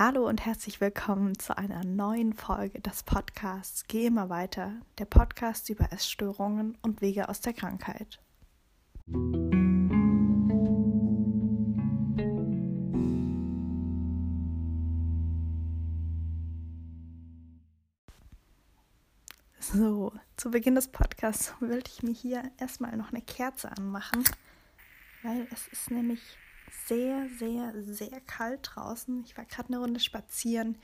Hallo und herzlich willkommen zu einer neuen Folge des Podcasts Geh immer weiter, der Podcast über Essstörungen und Wege aus der Krankheit. So, zu Beginn des Podcasts wollte ich mir hier erstmal noch eine Kerze anmachen, weil es ist nämlich sehr, sehr, sehr kalt draußen. Ich war gerade eine Runde spazieren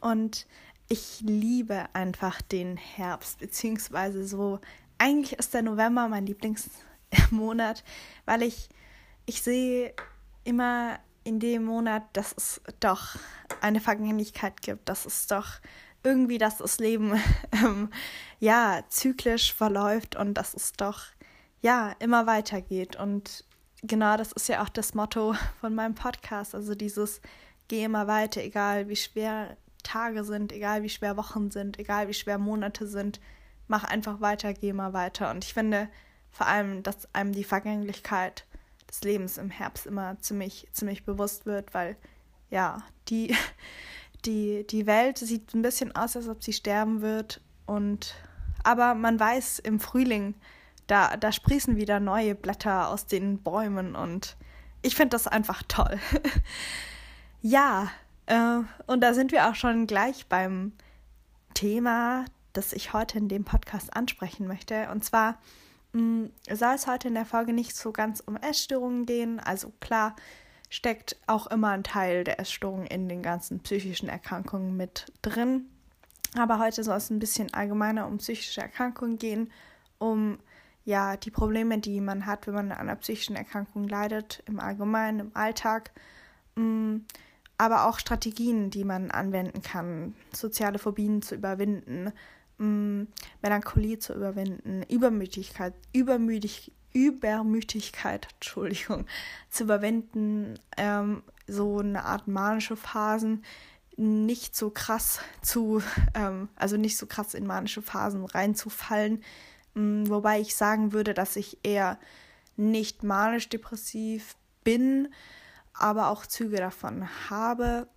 und ich liebe einfach den Herbst, beziehungsweise so, eigentlich ist der November mein Lieblingsmonat, weil ich, ich sehe immer in dem Monat, dass es doch eine Vergänglichkeit gibt, dass es doch irgendwie, dass das Leben ähm, ja zyklisch verläuft und dass es doch ja immer weitergeht und genau das ist ja auch das Motto von meinem Podcast. Also dieses Geh immer weiter, egal wie schwer Tage sind, egal wie schwer Wochen sind, egal wie schwer Monate sind. Mach einfach weiter, geh immer weiter. Und ich finde vor allem, dass einem die Vergänglichkeit des Lebens im Herbst immer ziemlich, ziemlich bewusst wird, weil ja, die, die, die Welt sieht ein bisschen aus, als ob sie sterben wird. Und aber man weiß im Frühling, da, da sprießen wieder neue Blätter aus den Bäumen und ich finde das einfach toll. ja, äh, und da sind wir auch schon gleich beim Thema, das ich heute in dem Podcast ansprechen möchte. Und zwar mh, mm, soll es heute in der Folge nicht so ganz um Essstörungen gehen. Also klar steckt auch immer ein Teil der Essstörung in den ganzen psychischen Erkrankungen mit drin. Aber heute soll es ein bisschen allgemeiner um psychische Erkrankungen gehen, um ja, die Probleme, die man hat, wenn man an einer psychischen Erkrankung leidet, im Allgemeinen, im Alltag, mm, aber auch Strategien, die man anwenden kann, soziale Phobien zu überwinden, mm, Melancholie zu überwinden, Übermütigkeit, Übermüdig, Übermütigkeit, Entschuldigung, zu überwinden, ähm, so eine Art manische Phasen, nicht so krass zu, ähm, also nicht so krass in manische Phasen reinzufallen, wobei ich sagen würde, dass ich eher nicht manisch-depressiv bin, aber auch Züge davon habe.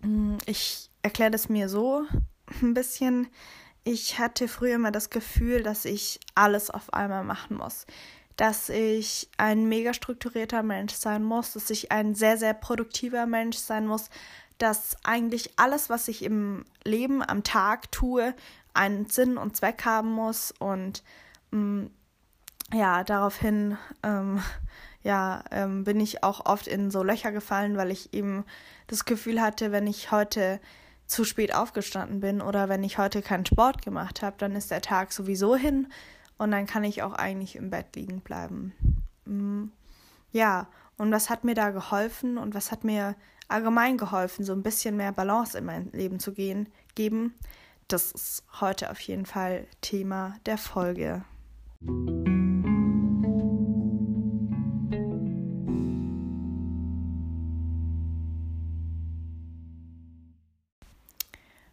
Mm, ich erkläre das mir so ein bisschen. Ich hatte früher immer das Gefühl, dass ich alles auf einmal machen muss. Dass ich ein mega strukturierter Mensch sein muss, dass ich ein sehr, sehr produktiver Mensch sein muss, dass eigentlich alles, was ich im Leben am Tag tue, einen Sinn und Zweck haben muss und mh, mm, ja, daraufhin ähm, ja, ähm, bin ich auch oft in so Löcher gefallen, weil ich eben das Gefühl hatte, wenn ich heute zu spät aufgestanden bin oder wenn ich heute keinen Sport gemacht habe, dann ist der Tag sowieso hin und dann kann ich auch eigentlich im Bett liegen bleiben. Mhm. Ja, und was hat mir da geholfen und was hat mir allgemein geholfen, so ein bisschen mehr Balance in mein Leben zu gehen, geben? Das ist heute auf jeden Fall Thema der Folge.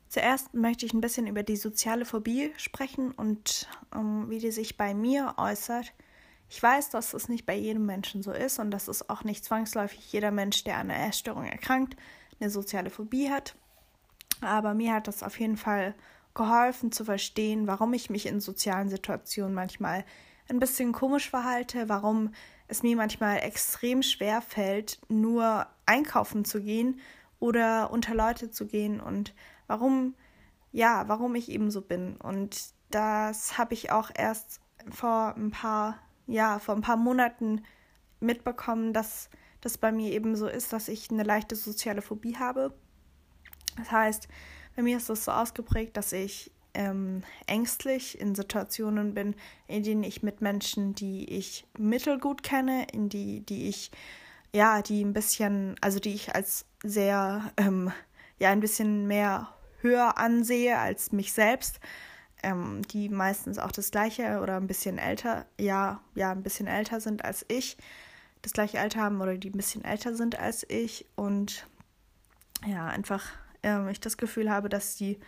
Zuerst möchte ich ein bisschen über die soziale Phobie sprechen und um, ähm, wie die sich bei mir äußert. Ich weiß, dass es nicht bei jedem Menschen so ist und dass es auch nicht zwangsläufig jeder Mensch, der an einer Essstörung erkrankt, eine soziale Phobie hat. Aber mir hat das auf jeden Fall geholfen zu verstehen, warum ich mich in sozialen Situationen manchmal ein bisschen komisch verhalte, warum es mir manchmal extrem schwer fällt, nur einkaufen zu gehen oder unter Leute zu gehen und warum, ja, warum ich eben so bin. Und das habe ich auch erst vor ein paar, ja, vor ein paar Monaten mitbekommen, dass das bei mir eben so ist, dass ich eine leichte soziale Phobie habe. Das heißt, bei mir ist es so ausgeprägt, dass ich ähm, ängstlich in Situationen bin, in denen ich mit Menschen, die ich mittelgut kenne, in die, die ich, ja, die ein bisschen, also die ich als sehr, ähm, ja, ein bisschen mehr höher ansehe als mich selbst, ähm, die meistens auch das gleiche oder ein bisschen älter, ja, ja, ein bisschen älter sind als ich, das gleiche Alter haben oder die ein bisschen älter sind als ich und ja, einfach ähm, ich das Gefühl habe, dass die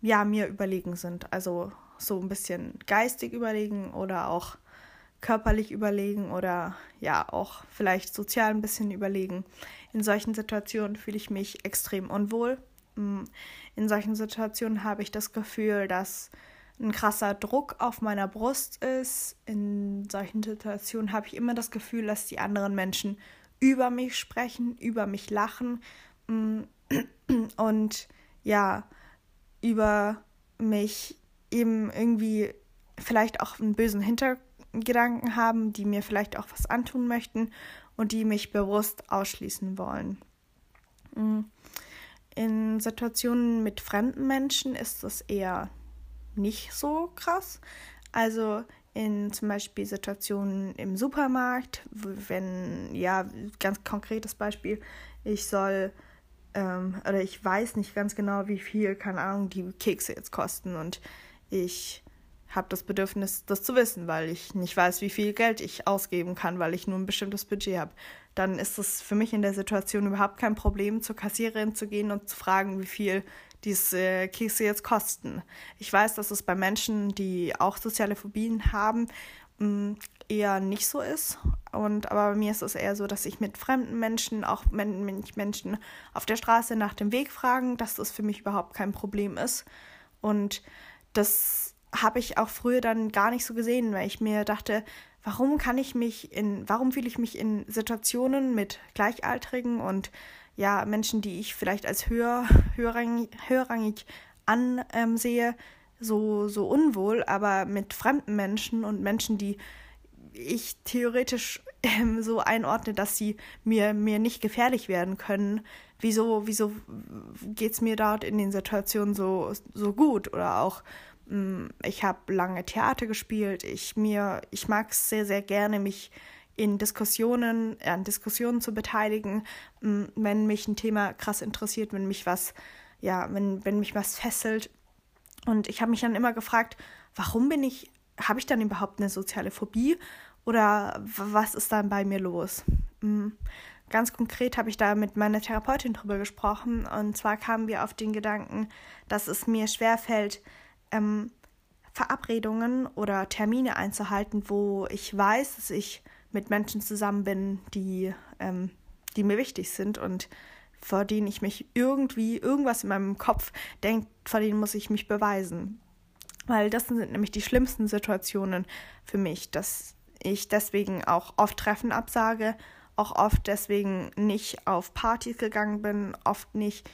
ja mir überlegen sind. Also so ein bisschen geistig überlegen oder auch körperlich überlegen oder ja auch vielleicht sozial ein bisschen überlegen. In solchen Situationen fühle ich mich extrem unwohl. Mm, in solchen Situationen habe ich das Gefühl, dass ein krasser Druck auf meiner Brust ist. In solchen Situationen habe ich immer das Gefühl, dass die anderen Menschen über mich sprechen, über mich lachen mm, und ja, über mich eben irgendwie vielleicht auch einen bösen Hintergedanken haben, die mir vielleicht auch was antun möchten und die mich bewusst ausschließen wollen. Mm. In Situationen mit fremden Menschen ist das eher nicht so krass. Also in zum Beispiel Situationen im Supermarkt, wenn, ja, ganz konkretes Beispiel, ich soll, ähm, oder ich weiß nicht ganz genau, wie viel, keine Ahnung, die Kekse jetzt kosten und ich habe das Bedürfnis, das zu wissen, weil ich nicht weiß, wie viel Geld ich ausgeben kann, weil ich nur ein bestimmtes Budget habe. Dann ist es für mich in der Situation überhaupt kein Problem, zur Kassiererin zu gehen und zu fragen, wie viel diese Kekse jetzt kosten. Ich weiß, dass es bei Menschen, die auch soziale Phobien haben, mm, eher nicht so ist. Und aber bei mir ist es eher so, dass ich mit fremden Menschen, auch Menschen auf der Straße nach dem Weg fragen, dass das für mich überhaupt kein Problem ist. Und das habe ich auch früher dann gar nicht so gesehen, weil ich mir dachte, warum kann ich mich in, warum fühle ich mich in Situationen mit Gleichaltrigen und ja, Menschen, die ich vielleicht als höher, höherrangig, höherrangig ansehe, ähm, so, so unwohl, aber mit fremden Menschen und Menschen, die ich theoretisch ähm, so einordne, dass sie mir, mir nicht gefährlich werden können. Wieso, wieso geht es mir dort in den Situationen so, so gut? Oder auch Mm, ich habe lange Theater gespielt. Ich ich mag es sehr, sehr gerne, mich in Diskussionen, an Diskussionen zu beteiligen, mm, wenn mich ein Thema krass interessiert, wenn mich was, ja, wenn, wenn mich was fesselt. Und ich habe mich dann immer gefragt, warum bin ich, habe ich dann überhaupt eine soziale Phobie oder was ist dann bei mir los? Mm, ganz konkret habe ich da mit meiner Therapeutin drüber gesprochen und zwar kamen wir auf den Gedanken, dass es mir schwerfällt, ähm, Verabredungen oder Termine einzuhalten, wo ich weiß, dass ich mit Menschen zusammen bin, die, ähm, die mir wichtig sind und vor denen ich mich irgendwie, irgendwas in meinem Kopf denkt, vor denen muss ich mich beweisen. Weil das sind nämlich die schlimmsten Situationen für mich, dass ich deswegen auch oft Treffen absage, auch oft deswegen nicht auf Partys gegangen bin, oft nicht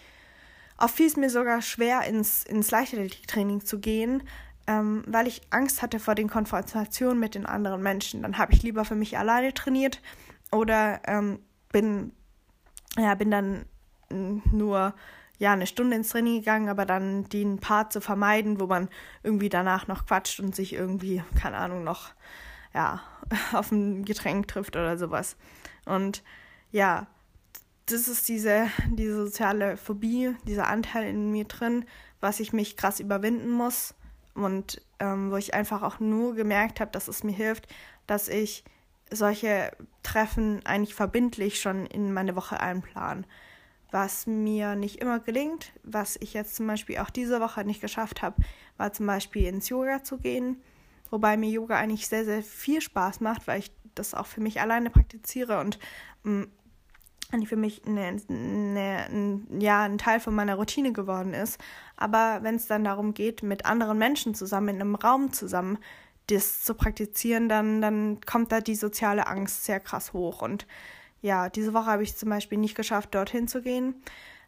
Oft fiel es mir sogar schwer, ins, ins Leichtathletiktraining zu gehen, ähm, weil ich Angst hatte vor den Konfrontationen mit den anderen Menschen. Dann habe ich lieber für mich alleine trainiert oder ähm, bin, ja, bin dann nur ja, eine Stunde ins Training gegangen, aber dann den Part zu vermeiden, wo man irgendwie danach noch quatscht und sich irgendwie, keine Ahnung, noch ja, auf ein Getränk trifft oder sowas. Und ja, das ist diese, diese soziale Phobie, dieser Anteil in mir drin, was ich mich krass überwinden muss und ähm, wo ich einfach auch nur gemerkt habe, dass es mir hilft, dass ich solche Treffen eigentlich verbindlich schon in meine Woche einplanen. Was mir nicht immer gelingt, was ich jetzt zum Beispiel auch diese Woche nicht geschafft habe, war zum Beispiel ins Yoga zu gehen. Wobei mir Yoga eigentlich sehr, sehr viel Spaß macht, weil ich das auch für mich alleine praktiziere und eigentlich für mich eine, eine, ein, ja, ein Teil von meiner Routine geworden ist. Aber wenn es dann darum geht, mit anderen Menschen zusammen in einem Raum zusammen das zu praktizieren, dann, dann kommt da die soziale Angst sehr krass hoch. Und ja, diese Woche habe ich zum Beispiel nicht geschafft, dorthin zu gehen.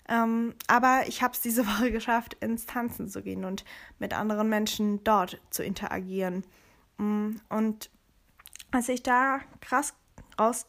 Ähm, aber ich habe es diese Woche geschafft, ins Tanzen zu gehen und mit anderen Menschen dort zu interagieren. Mm, und als ich da krass raus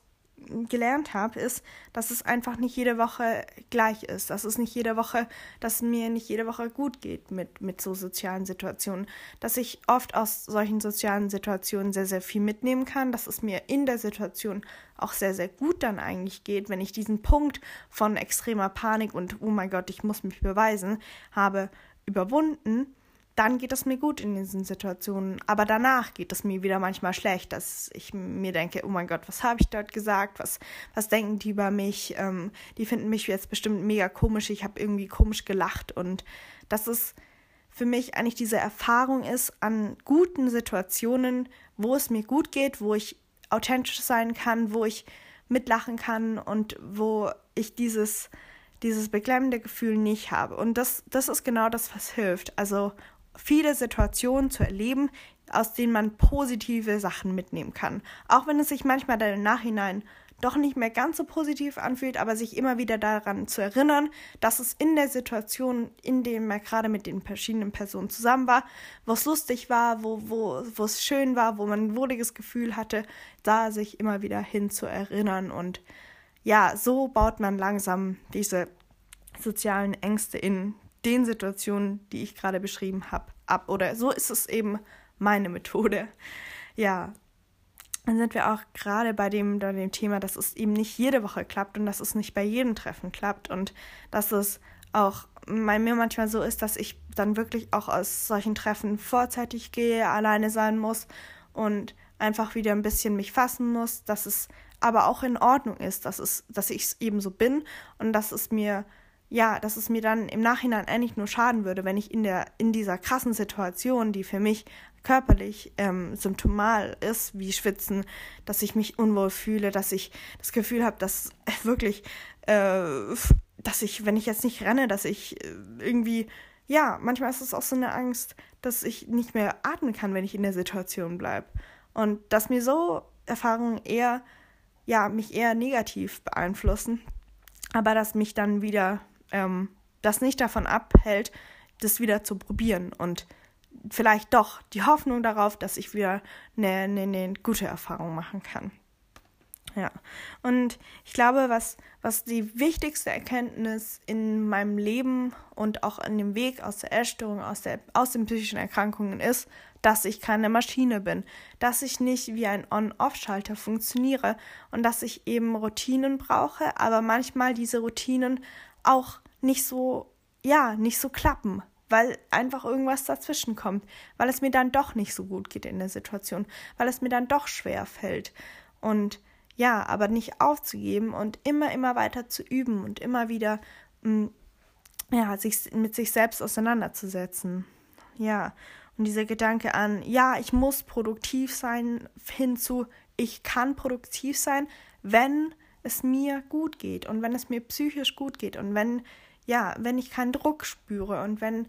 gelernt habe, ist, dass es einfach nicht jede Woche gleich ist. Dass es nicht jede Woche, dass mir nicht jede Woche gut geht mit, mit so sozialen Situationen. Dass ich oft aus solchen sozialen Situationen sehr, sehr viel mitnehmen kann. Dass es mir in der Situation auch sehr, sehr gut dann eigentlich geht, wenn ich diesen Punkt von extremer Panik und, oh mein Gott, ich muss mich beweisen, habe überwunden dann geht es mir gut in diesen Situationen. Aber danach geht es mir wieder manchmal schlecht, dass ich mir denke, oh mein Gott, was habe ich dort gesagt? Was, was denken die über mich? Ähm, die finden mich jetzt bestimmt mega komisch. Ich habe irgendwie komisch gelacht. Und das ist für mich eigentlich diese Erfahrung ist an guten Situationen, wo es mir gut geht, wo ich authentisch sein kann, wo ich mitlachen kann und wo ich dieses, dieses beklemmende Gefühl nicht habe. Und das, das ist genau das, was hilft. Also viele Situationen zu erleben, aus denen man positive Sachen mitnehmen kann. Auch wenn es sich manchmal dann im Nachhinein doch nicht mehr ganz so positiv anfühlt, aber sich immer wieder daran zu erinnern, dass es in der Situation, in der man gerade mit den verschiedenen Personen zusammen war, wo es lustig war, wo, wo, es schön war, wo man ein wohliges Gefühl hatte, da sich immer wieder hin zu erinnern. Und ja, so baut man langsam diese sozialen Ängste in den Situationen, die ich gerade beschrieben habe, ab. Oder so ist es eben meine Methode. Ja, dann sind wir auch gerade bei dem, bei dem Thema, dass es eben nicht jede Woche klappt und dass es nicht bei jedem Treffen klappt und dass es auch bei mir manchmal so ist, dass ich dann wirklich auch aus solchen Treffen vorzeitig gehe, alleine sein muss und einfach wieder ein bisschen mich fassen muss, dass es aber auch in Ordnung ist, dass es, dass ich es eben so bin und dass es mir ja, dass es mir dann im Nachhinein eigentlich nur schaden würde, wenn ich in der in dieser krassen Situation, die für mich körperlich ähm, symptomal ist, wie Schwitzen, dass ich mich unwohl fühle, dass ich das Gefühl habe, dass wirklich, äh, dass ich, wenn ich jetzt nicht renne, dass ich äh, irgendwie, ja, manchmal ist es auch so eine Angst, dass ich nicht mehr atmen kann, wenn ich in der Situation bleibe. Und dass mir so Erfahrungen eher, ja, mich eher negativ beeinflussen, aber dass mich dann wieder ähm, das nicht davon abhält, das wieder zu probieren und vielleicht doch die Hoffnung darauf, dass ich wieder eine, eine, eine gute Erfahrung machen kann. Ja, und ich glaube, was, was die wichtigste Erkenntnis in meinem Leben und auch an dem Weg aus der Essstörung, aus, der, aus den psychischen Erkrankungen ist, dass ich keine Maschine bin, dass ich nicht wie ein On-Off-Schalter funktioniere und dass ich eben Routinen brauche, aber manchmal diese Routinen auch nicht so, ja, nicht so klappen, weil einfach irgendwas dazwischen kommt, weil es mir dann doch nicht so gut geht in der Situation, weil es mir dann doch schwer fällt. Und ja, aber nicht aufzugeben und immer, immer weiter zu üben und immer wieder, mh, mm, ja, sich mit sich selbst auseinanderzusetzen. Ja, und dieser Gedanke an, ja, ich muss produktiv sein, hinzu, ich kann produktiv sein, wenn es mir gut geht und wenn es mir psychisch gut geht und wenn ja, wenn ich keinen Druck spüre und wenn,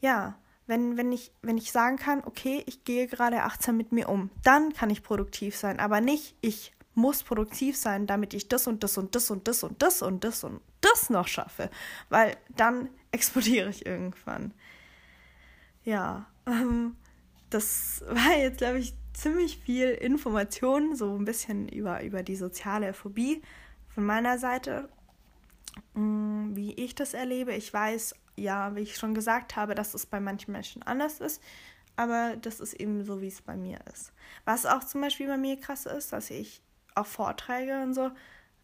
ja, wenn, wenn, ich, wenn ich sagen kann, okay, ich gehe gerade achtsam mit mir um, dann kann ich produktiv sein, aber nicht, ich muss produktiv sein, damit ich das und das und das und das und das und das und das noch schaffe, weil dann explodiere ich irgendwann. Ja, ähm, das war jetzt, glaube ich, ziemlich viel Information, so ein bisschen über, über die soziale Phobie von meiner Seite. Mm, wie ich das erlebe. Ich weiß, ja, wie ich schon gesagt habe, dass es bei manchen Menschen anders ist, aber das ist eben so, wie es bei mir ist. Was auch zum Beispiel bei mir krass ist, dass ich auch Vorträge und so,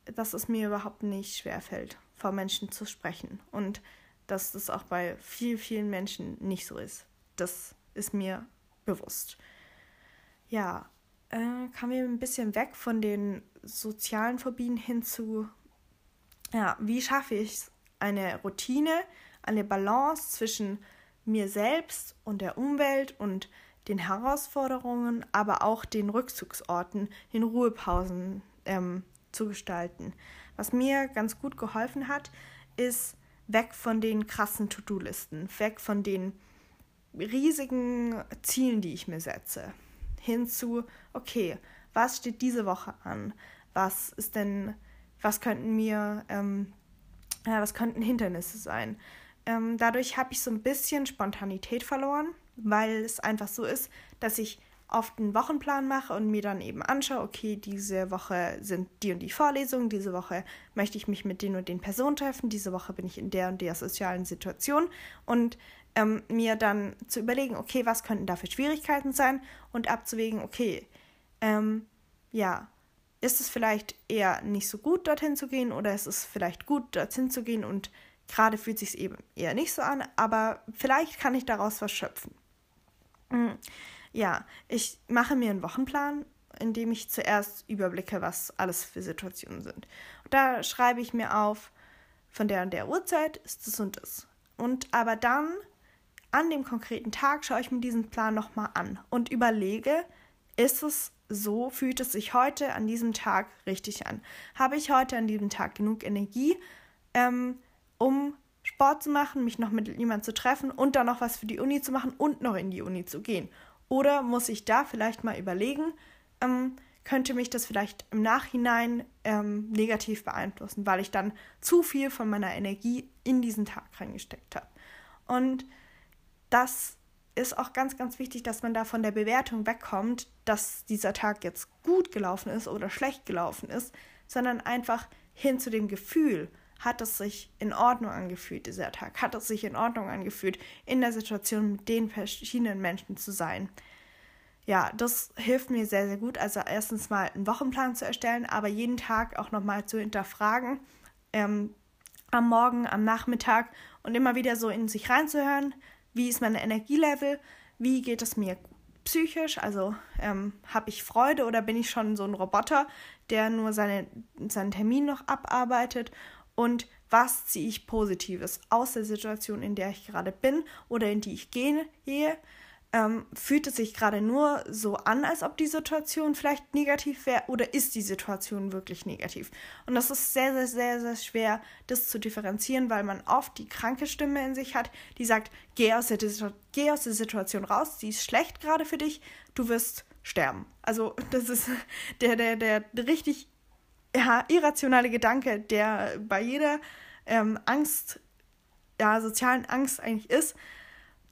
dass es mir überhaupt nicht schwerfällt, vor Menschen zu sprechen. Und dass das auch bei vielen, vielen Menschen nicht so ist. Das ist mir bewusst. Ja, äh, kamen wir ein bisschen weg von den sozialen Phobien hin zu ja, wie schaffe ich eine Routine, eine Balance zwischen mir selbst und der Umwelt und den Herausforderungen, aber auch den Rückzugsorten, den Ruhepausen ähm, zu gestalten. Was mir ganz gut geholfen hat, ist weg von den krassen To-Do-Listen, weg von den riesigen Zielen, die ich mir setze, hin zu, okay, was steht diese Woche an? Was ist denn was könnten mir, ähm, ja, was könnten Hindernisse sein. Ähm, dadurch habe ich so ein bisschen Spontanität verloren, weil es einfach so ist, dass ich oft einen Wochenplan mache und mir dann eben anschaue, okay, diese Woche sind die und die Vorlesungen, diese Woche möchte ich mich mit den und den Personen treffen, diese Woche bin ich in der und der sozialen Situation und ähm, mir dann zu überlegen, okay, was könnten da für Schwierigkeiten sein und abzuwägen, okay, ähm, ja, ist es vielleicht eher nicht so gut, dorthin zu gehen oder ist es vielleicht gut, dorthin zu gehen und gerade fühlt sich eben eher nicht so an, aber vielleicht kann ich daraus was schöpfen. Hm, ja, ich mache mir einen Wochenplan, in dem ich zuerst überblicke, was alles für Situationen sind. Und da schreibe ich mir auf, von der und der Uhrzeit ist das und das. Und aber dann an dem konkreten Tag schaue ich mir diesen Plan nochmal an und überlege, ist es so, fühlt es sich heute an diesem Tag richtig an? Habe ich heute an diesem Tag genug Energie, ähm, um Sport zu machen, mich noch mit jemandem zu treffen und dann noch was für die Uni zu machen und noch in die Uni zu gehen? Oder muss ich da vielleicht mal überlegen, ähm, könnte mich das vielleicht im Nachhinein ähm, negativ beeinflussen, weil ich dann zu viel von meiner Energie in diesen Tag reingesteckt habe. Und das ist auch ganz, ganz wichtig, dass man da von der Bewertung wegkommt, dass dieser Tag jetzt gut gelaufen ist oder schlecht gelaufen ist, sondern einfach hin zu dem Gefühl, hat es sich in Ordnung angefühlt, dieser Tag? Hat es sich in Ordnung angefühlt, in der Situation mit den verschiedenen Menschen zu sein? Ja, das hilft mir sehr, sehr gut. Also erstens mal einen Wochenplan zu erstellen, aber jeden Tag auch nochmal zu hinterfragen. Ähm, am Morgen, am Nachmittag und immer wieder so in sich reinzuhören. Wie ist mein Energielevel? Wie geht es mir psychisch? Also ähm, habe ich Freude oder bin ich schon so ein Roboter, der nur seine, seinen Termin noch abarbeitet? Und was ziehe ich Positives aus der Situation, in der ich gerade bin oder in die ich gehe? Ähm, fühlt es sich gerade nur so an, als ob die Situation vielleicht negativ wäre oder ist die Situation wirklich negativ? Und das ist sehr, sehr, sehr, sehr schwer, das zu differenzieren, weil man oft die kranke Stimme in sich hat, die sagt, geh aus der, geh aus der Situation raus, sie ist schlecht gerade für dich, du wirst sterben. Also das ist der, der, der richtig ja, irrationale Gedanke, der bei jeder ähm, Angst, ja, sozialen Angst eigentlich ist,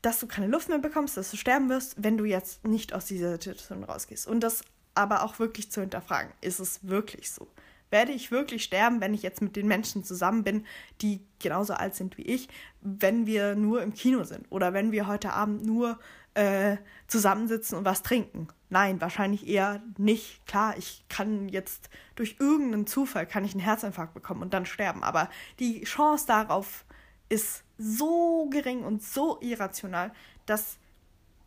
dass du keine Luft mehr bekommst, dass du sterben wirst, wenn du jetzt nicht aus dieser Situation rausgehst. Und das aber auch wirklich zu hinterfragen. Ist es wirklich so? Werde ich wirklich sterben, wenn ich jetzt mit den Menschen zusammen bin, die genauso alt sind wie ich, wenn wir nur im Kino sind oder wenn wir heute Abend nur äh, zusammensitzen und was trinken? Nein, wahrscheinlich eher nicht. Klar, ich kann jetzt durch irgendeinen Zufall kann ich einen Herzinfarkt bekommen und dann sterben, aber die Chance darauf ist so gering und so irrational, dass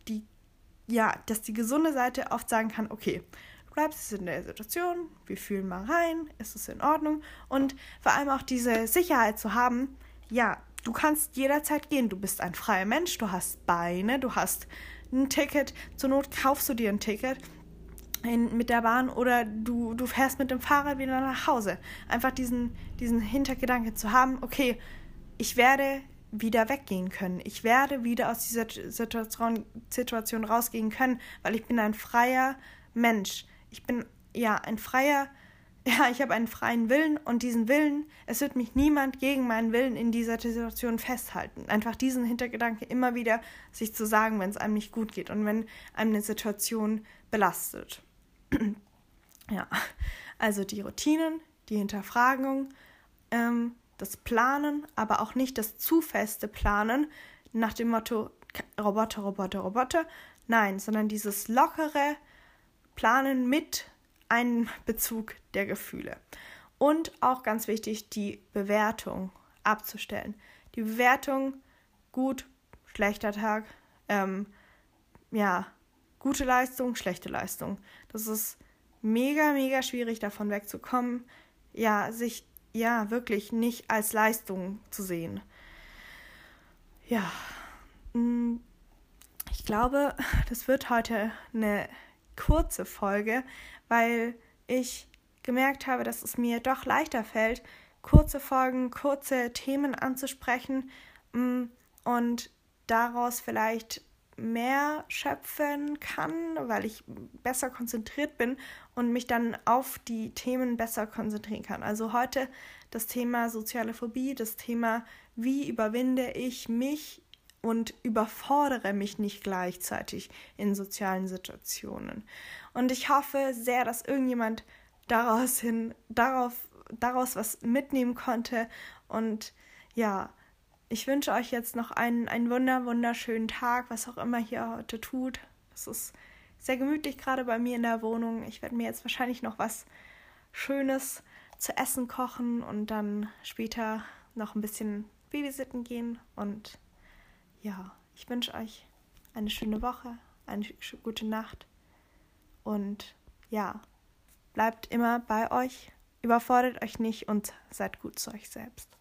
die, ja, dass die gesunde Seite oft sagen kann, okay, du bleibst in der Situation, wir fühlen mal rein, ist es in Ordnung und vor allem auch diese Sicherheit zu haben, ja, du kannst jederzeit gehen, du bist ein freier Mensch, du hast Beine, du hast ein Ticket, zur Not kaufst du dir ein Ticket in, mit der Bahn oder du, du fährst mit dem Fahrrad wieder nach Hause. Einfach diesen, diesen Hintergedanke zu haben, okay, ich werde wieder weggehen können. Ich werde wieder aus dieser Situation, Situation rausgehen können, weil ich bin ein freier Mensch. Ich bin ja ein freier, ja, ich habe einen freien Willen und diesen Willen, es wird mich niemand gegen meinen Willen in dieser Situation festhalten. Einfach diesen Hintergedanke immer wieder sich zu sagen, wenn es einem nicht gut geht und wenn einem eine Situation belastet. ja, also die Routinen, die Hinterfragung, ähm, das Planen, aber auch nicht das zu feste Planen nach dem Motto Roboter, Roboter, Roboter. Nein, sondern dieses lockere Planen mit einem Bezug der Gefühle. Und auch ganz wichtig, die Bewertung abzustellen. Die Bewertung, gut, schlechter Tag, ähm, ja, gute Leistung, schlechte Leistung. Das ist mega, mega schwierig, davon wegzukommen. Ja, sich ja, wirklich nicht als Leistung zu sehen. Ja, mm, ich glaube, das wird heute eine kurze Folge, weil ich gemerkt habe, dass es mir doch leichter fällt, kurze Folgen, kurze Themen anzusprechen mm, und daraus vielleicht mehr schöpfen kann, weil ich besser konzentriert bin und mich dann auf die Themen besser konzentrieren kann. Also heute das Thema soziale Phobie, das Thema, wie überwinde ich mich und überfordere mich nicht gleichzeitig in sozialen Situationen. Und ich hoffe sehr, dass irgendjemand daraus hin, darauf, daraus was mitnehmen konnte und ja, ich wünsche euch jetzt noch einen, einen wunder, wunderschönen Tag, was auch immer hier heute tut. Es ist sehr gemütlich gerade bei mir in der Wohnung. Ich werde mir jetzt wahrscheinlich noch was Schönes zu essen kochen und dann später noch ein bisschen Babysitten gehen. Und ja, ich wünsche euch eine schöne Woche, eine gute Nacht. Und ja, bleibt immer bei euch, überfordert euch nicht und seid gut zu euch selbst.